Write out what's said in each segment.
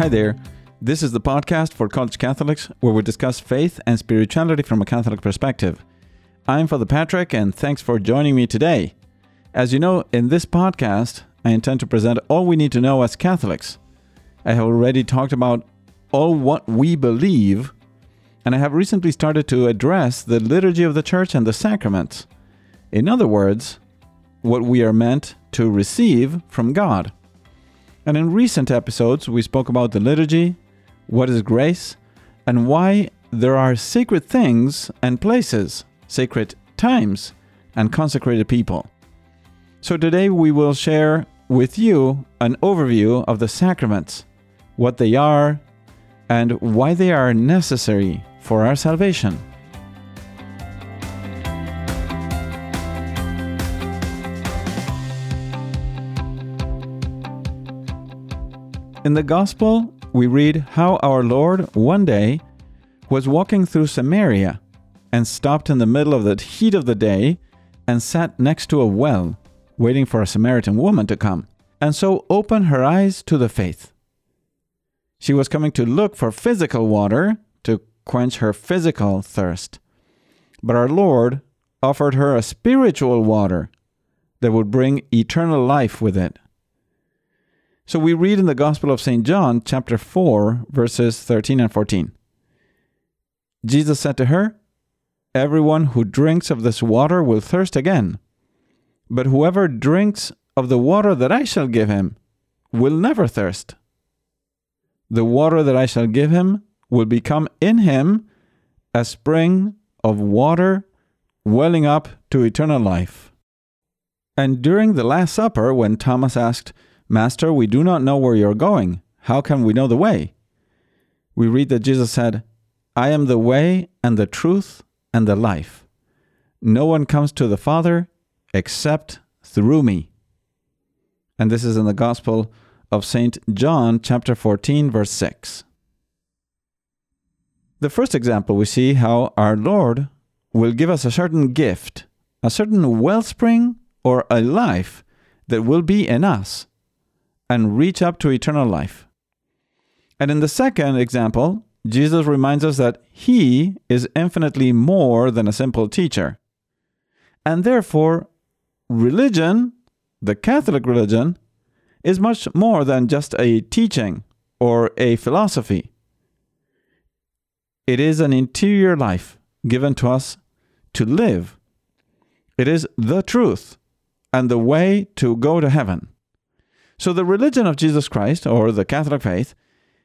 Hi there. This is the podcast for college Catholics where we discuss faith and spirituality from a Catholic perspective. I'm Father Patrick, and thanks for joining me today. As you know, in this podcast, I intend to present all we need to know as Catholics. I have already talked about all what we believe, and I have recently started to address the liturgy of the Church and the sacraments. In other words, what we are meant to receive from God. And in recent episodes, we spoke about the liturgy, what is grace, and why there are sacred things and places, sacred times, and consecrated people. So today we will share with you an overview of the sacraments, what they are, and why they are necessary for our salvation. In the Gospel, we read how our Lord one day was walking through Samaria and stopped in the middle of the heat of the day and sat next to a well, waiting for a Samaritan woman to come, and so opened her eyes to the faith. She was coming to look for physical water to quench her physical thirst. But our Lord offered her a spiritual water that would bring eternal life with it. So we read in the Gospel of St. John, chapter 4, verses 13 and 14. Jesus said to her, Everyone who drinks of this water will thirst again. But whoever drinks of the water that I shall give him will never thirst. The water that I shall give him will become in him a spring of water welling up to eternal life. And during the Last Supper, when Thomas asked, Master, we do not know where you're going. How can we know the way? We read that Jesus said, I am the way and the truth and the life. No one comes to the Father except through me. And this is in the Gospel of St. John, chapter 14, verse 6. The first example, we see how our Lord will give us a certain gift, a certain wellspring or a life that will be in us and reach up to eternal life. And in the second example, Jesus reminds us that he is infinitely more than a simple teacher. And therefore, religion, the Catholic religion, is much more than just a teaching or a philosophy. It is an interior life given to us to live. It is the truth and the way to go to heaven. So, the religion of Jesus Christ, or the Catholic faith,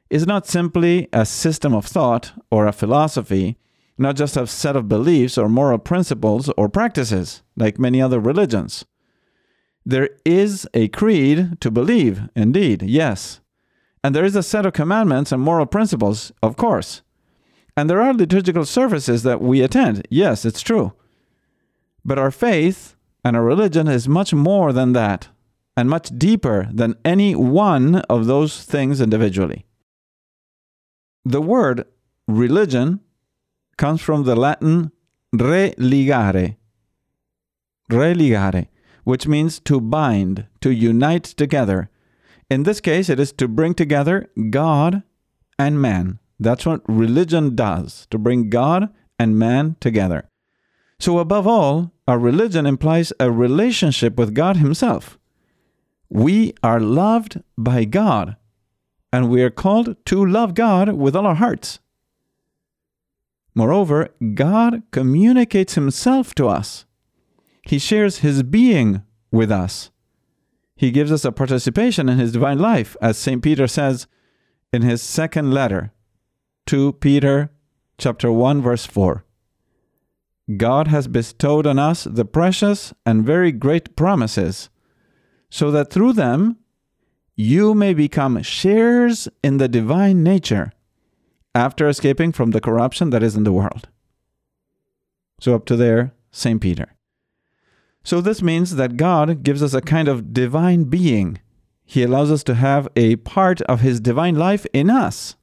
is not simply a system of thought or a philosophy, not just a set of beliefs or moral principles or practices, like many other religions. There is a creed to believe, indeed, yes. And there is a set of commandments and moral principles, of course. And there are liturgical services that we attend, yes, it's true. But our faith and our religion is much more than that and much deeper than any one of those things individually. The word religion comes from the Latin religare, religare, which means to bind, to unite together. In this case, it is to bring together God and man. That's what religion does, to bring God and man together. So, above all, our religion implies a relationship with God Himself. We are loved by God, and we are called to love God with all our hearts. Moreover, God communicates Himself to us. He shares His being with us. He gives us a participation in His divine life, as St. Peter says in his second letter, 2 Peter chapter 1 verse 4. God has bestowed on us the precious and very great promises so that through them you may become sharers in the divine nature after escaping from the corruption that is in the world. So, up to there, St. Peter. So, this means that God gives us a kind of divine being. He allows us to have a part of His divine life in us.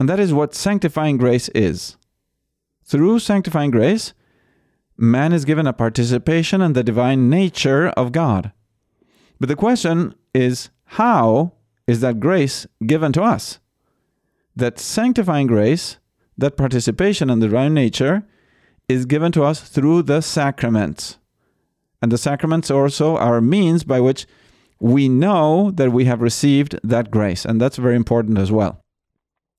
And that is what sanctifying grace is. Through sanctifying grace, man is given a participation in the divine nature of God. But the question is how is that grace given to us. That sanctifying grace, that participation in the divine nature, is given to us through the sacraments. And the sacraments also are means by which we know that we have received that grace. And that's very important as well.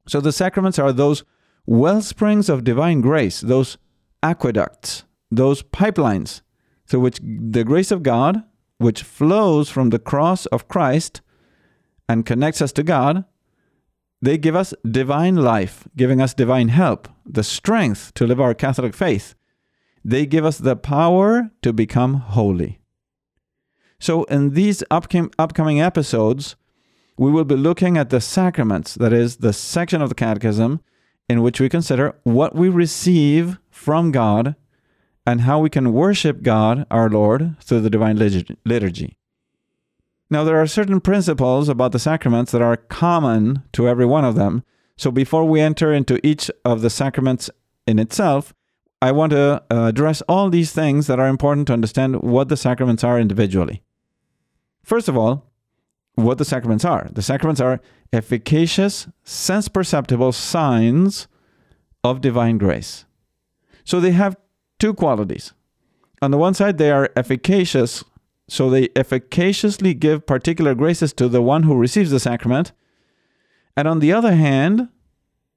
So the sacraments are those well springs of divine grace, those aqueducts, those pipelines through which the grace of God, which flows from the cross of Christ and connects us to God, they give us divine life, giving us divine help, the strength to live our Catholic faith. They give us the power to become holy. So, in these upcoming, upcoming episodes, we will be looking at the sacraments, that is, the section of the Catechism in which we consider what we receive from God and how we can worship God, our Lord, through the divine liturgy. Now, there are certain principles about the sacraments that are common to every one of them. So, before we enter into each of the sacraments in itself, I want to uh, address all these things that are important to understand what the sacraments are individually. First of all, what the sacraments are. The sacraments are efficacious, sense perceptible signs of divine grace. So they have two qualities. On the one side, they are efficacious, so they efficaciously give particular graces to the one who receives the sacrament. And on the other hand,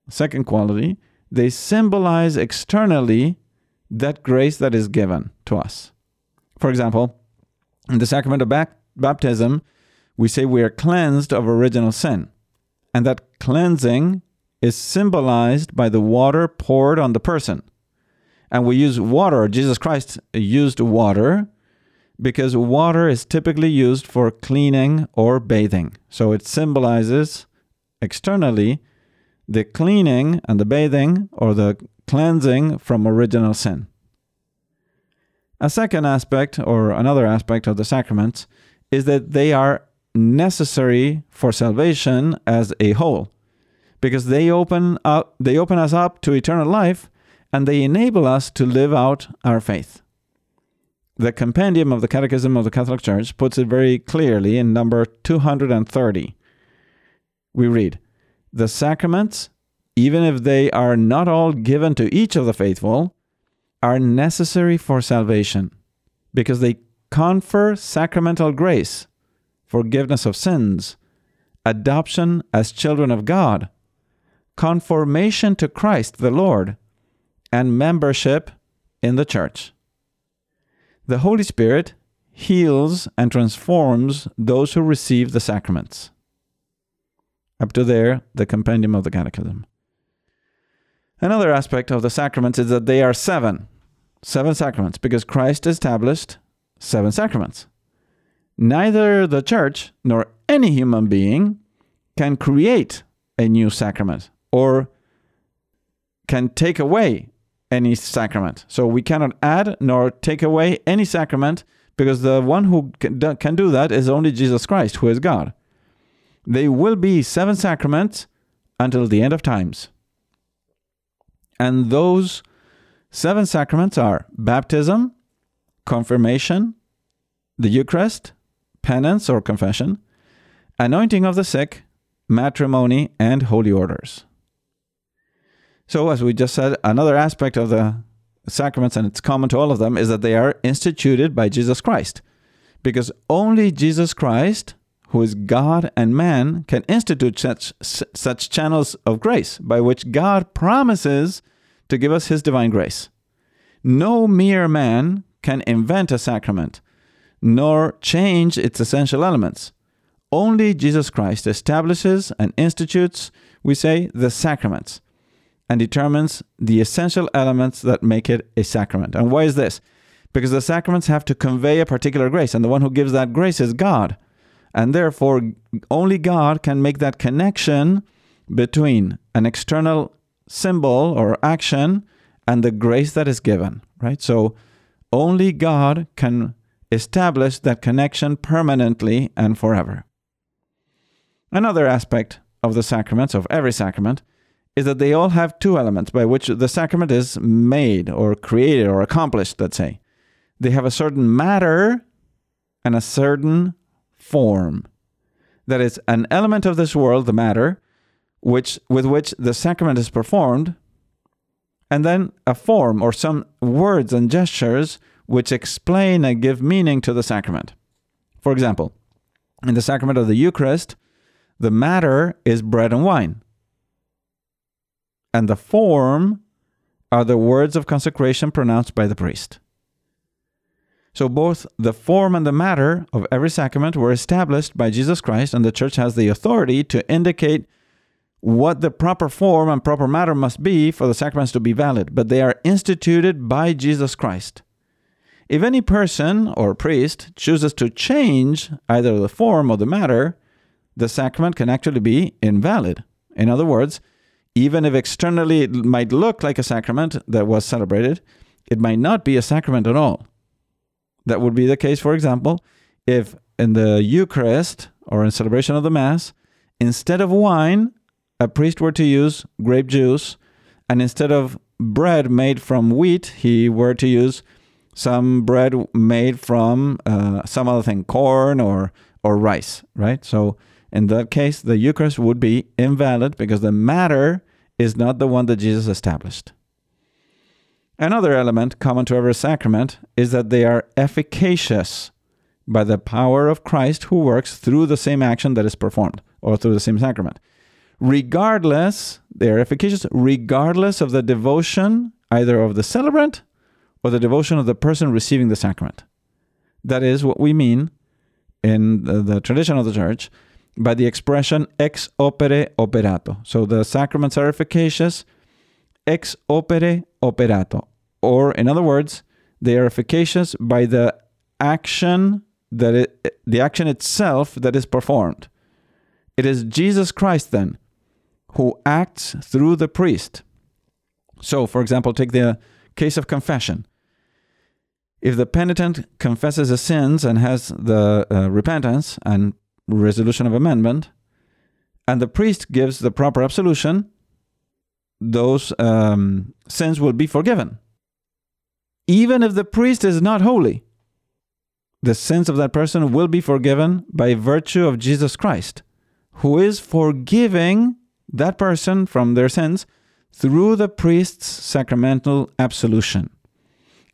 second quality, they symbolize externally that grace that is given to us. For example, in the sacrament of baptism, we say we are cleansed of original sin. And that cleansing is symbolized by the water poured on the person. And we use water, Jesus Christ used water because water is typically used for cleaning or bathing. So it symbolizes externally the cleaning and the bathing or the cleansing from original sin. A second aspect, or another aspect of the sacraments, is that they are necessary for salvation as a whole because they open up they open us up to eternal life and they enable us to live out our faith. The compendium of the Catechism of the Catholic Church puts it very clearly in number 230. We read, The sacraments, even if they are not all given to each of the faithful, are necessary for salvation because they confer sacramental grace, forgiveness of sins, adoption as children of God, confirmation to Christ the Lord, and membership in the church. The Holy Spirit heals and transforms those who receive the sacraments. Up to there, the compendium of the Catechism. Another aspect of the sacraments is that they are seven. Seven sacraments, because Christ established seven sacraments. Neither the church nor any human being can create a new sacrament or can take away any sacrament. So we cannot add nor take away any sacrament because the one who can do that is only Jesus Christ, who is God. There will be seven sacraments until the end of times. And those seven sacraments are baptism, confirmation, the Eucharist, penance or confession, anointing of the sick, matrimony, and holy orders. So, as we just said, another aspect of the sacraments, and it's common to all of them, is that they are instituted by Jesus Christ. Because only Jesus Christ, who is God and man, can institute such, such channels of grace by which God promises to give us his divine grace. No mere man can invent a sacrament, nor change its essential elements. Only Jesus Christ establishes and institutes, we say, the sacraments and determines the essential elements that make it a sacrament. And why is this? Because the sacraments have to convey a particular grace, and the one who gives that grace is God. And therefore, only God can make that connection between an external symbol or action and the grace that is given, right? So only God can establish that connection permanently and forever. Another aspect of the sacraments, of every sacrament, is that they all have two elements by which the sacrament is made or created or accomplished, let's say. They have a certain matter and a certain form. That is an element of this world, the matter, which with which the sacrament is performed, and then a form or some words and gestures which explain and give meaning to the sacrament. For example, in the sacrament of the Eucharist, the matter is bread and wine, and the form are the words of consecration pronounced by the priest. So both the form and the matter of every sacrament were established by Jesus Christ, and the church has the authority to indicate what the proper form and proper matter must be for the sacraments to be valid, but they are instituted by Jesus Christ. If any person or priest chooses to change either the form or the matter, the sacrament can actually be invalid. In other words, even if externally it might look like a sacrament that was celebrated, it might not be a sacrament at all. That would be the case, for example, if in the Eucharist or in celebration of the Mass, instead of wine, a priest were to use grape juice, and instead of bread made from wheat, he were to use some bread made from uh, some other thing, corn or or rice, right? So in that case, the Eucharist would be invalid because the matter is not the one that Jesus established. Another element common to every sacrament is that they are efficacious by the power of Christ who works through the same action that is performed or through the same sacrament. Regardless, they are efficacious regardless of the devotion either of the celebrant or the devotion of the person receiving the sacrament. That is what we mean in the, the tradition of the church by the expression ex opere operato. So the sacraments are efficacious ex opere operato. Or, in other words, they are efficacious by the action that it, the action itself that is performed. It is Jesus Christ then who acts through the priest. So, for example, take the case of confession. If the penitent confesses his sins and has the uh, repentance and resolution of amendment, and the priest gives the proper absolution, those um, sins will be forgiven. Even if the priest is not holy, the sins of that person will be forgiven by virtue of Jesus Christ, who is forgiving that person from their sins through the priest's sacramental absolution.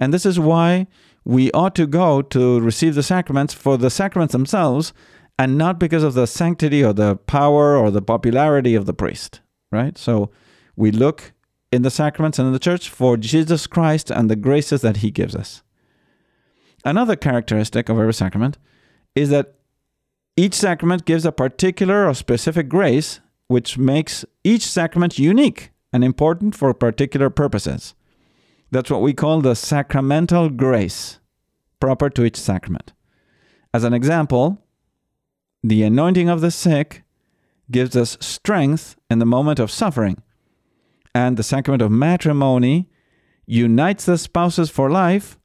And this is why we ought to go to receive the sacraments for the sacraments themselves and not because of the sanctity or the power or the popularity of the priest, right? So we look in the sacraments and in the church for Jesus Christ and the graces that he gives us. Another characteristic of every sacrament is that each sacrament gives a particular or specific grace which makes each sacrament unique and important for particular purposes. That's what we call the sacramental grace proper to each sacrament. As an example, the anointing of the sick gives us strength in the moment of suffering, and the sacrament of matrimony unites the spouses for life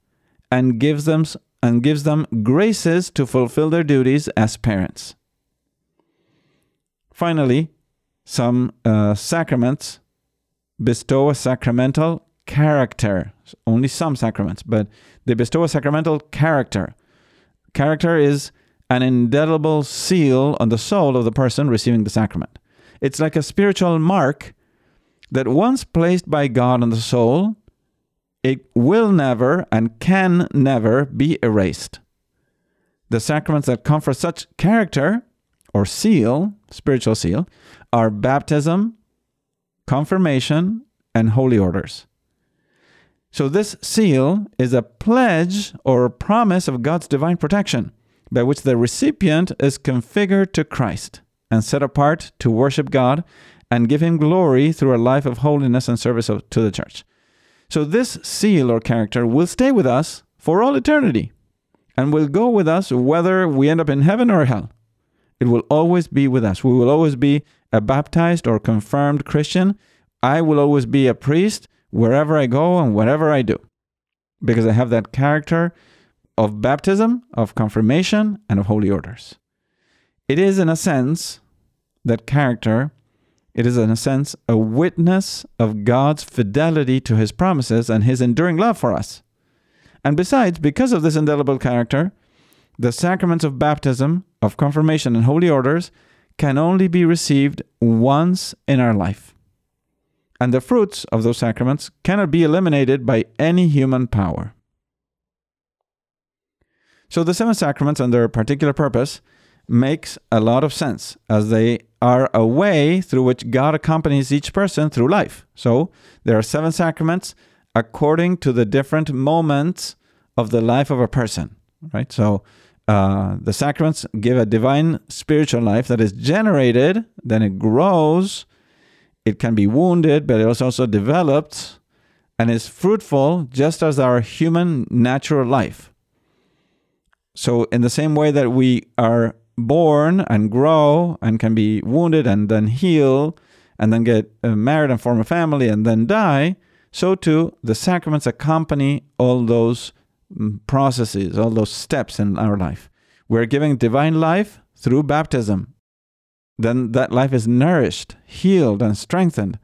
and gives them and gives them graces to fulfill their duties as parents. Finally, some uh, sacraments bestow a sacramental character. Only some sacraments, but they bestow a sacramental character. Character is an indelible seal on the soul of the person receiving the sacrament. It's like a spiritual mark that once placed by God on the soul, it will never and can never be erased. The sacraments that confer such character or seal, spiritual seal, are baptism, confirmation, and holy orders. So, this seal is a pledge or promise of God's divine protection by which the recipient is configured to Christ and set apart to worship God and give Him glory through a life of holiness and service to the church. So, this seal or character will stay with us for all eternity and will go with us whether we end up in heaven or hell. It will always be with us. We will always be a baptized or confirmed Christian. I will always be a priest wherever I go and whatever I do because I have that character of baptism, of confirmation, and of holy orders. It is, in a sense, that character, it is, in a sense, a witness of God's fidelity to his promises and his enduring love for us. And besides, because of this indelible character, the sacraments of baptism of confirmation and holy orders can only be received once in our life. And the fruits of those sacraments cannot be eliminated by any human power. So the seven sacraments and their particular purpose makes a lot of sense as they are a way through which God accompanies each person through life. So there are seven sacraments according to the different moments of the life of a person, right? So uh, the sacraments give a divine spiritual life that is generated, then it grows, it can be wounded, but it is also developed and is fruitful just as our human natural life. So, in the same way that we are born and grow and can be wounded and then heal and then get uh, married and form a family and then die, so too the sacraments accompany all those mm, processes, all those steps in our life. We're giving divine life through baptism. Then that life is nourished, healed, and strengthened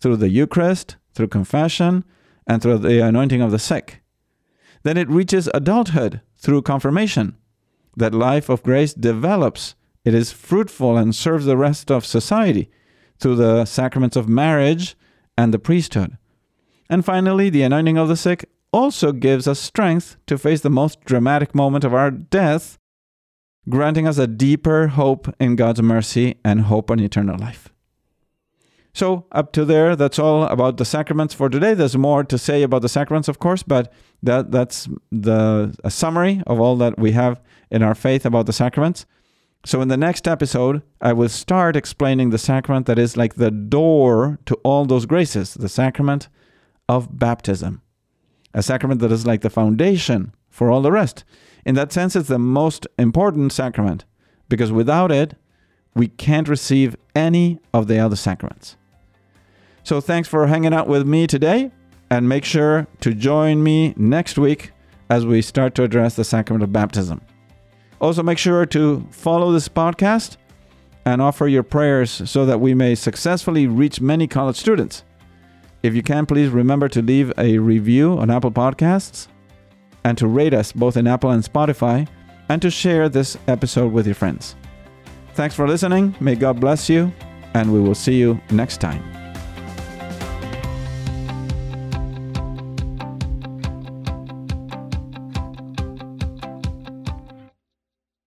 through the Eucharist, through confession, and through the anointing of the sick. Then it reaches adulthood through confirmation that life of grace develops. It is fruitful and serves the rest of society through the sacraments of marriage and the priesthood. And finally, the anointing of the sick also gives us strength to face the most dramatic moment of our death, granting us a deeper hope in God's mercy and hope on eternal life. So, up to there, that's all about the sacraments for today. There's more to say about the sacraments, of course, but that, that's the a summary of all that we have in our faith about the sacraments. So, in the next episode, I will start explaining the sacrament that is like the door to all those graces, the sacrament of baptism, a sacrament that is like the foundation for all the rest. In that sense, it's the most important sacrament because without it, we can't receive any of the other sacraments. So, thanks for hanging out with me today, and make sure to join me next week as we start to address the sacrament of baptism. Also, make sure to follow this podcast and offer your prayers so that we may successfully reach many college students. If you can, please remember to leave a review on Apple Podcasts and to rate us both in Apple and Spotify and to share this episode with your friends. Thanks for listening. May God bless you, and we will see you next time.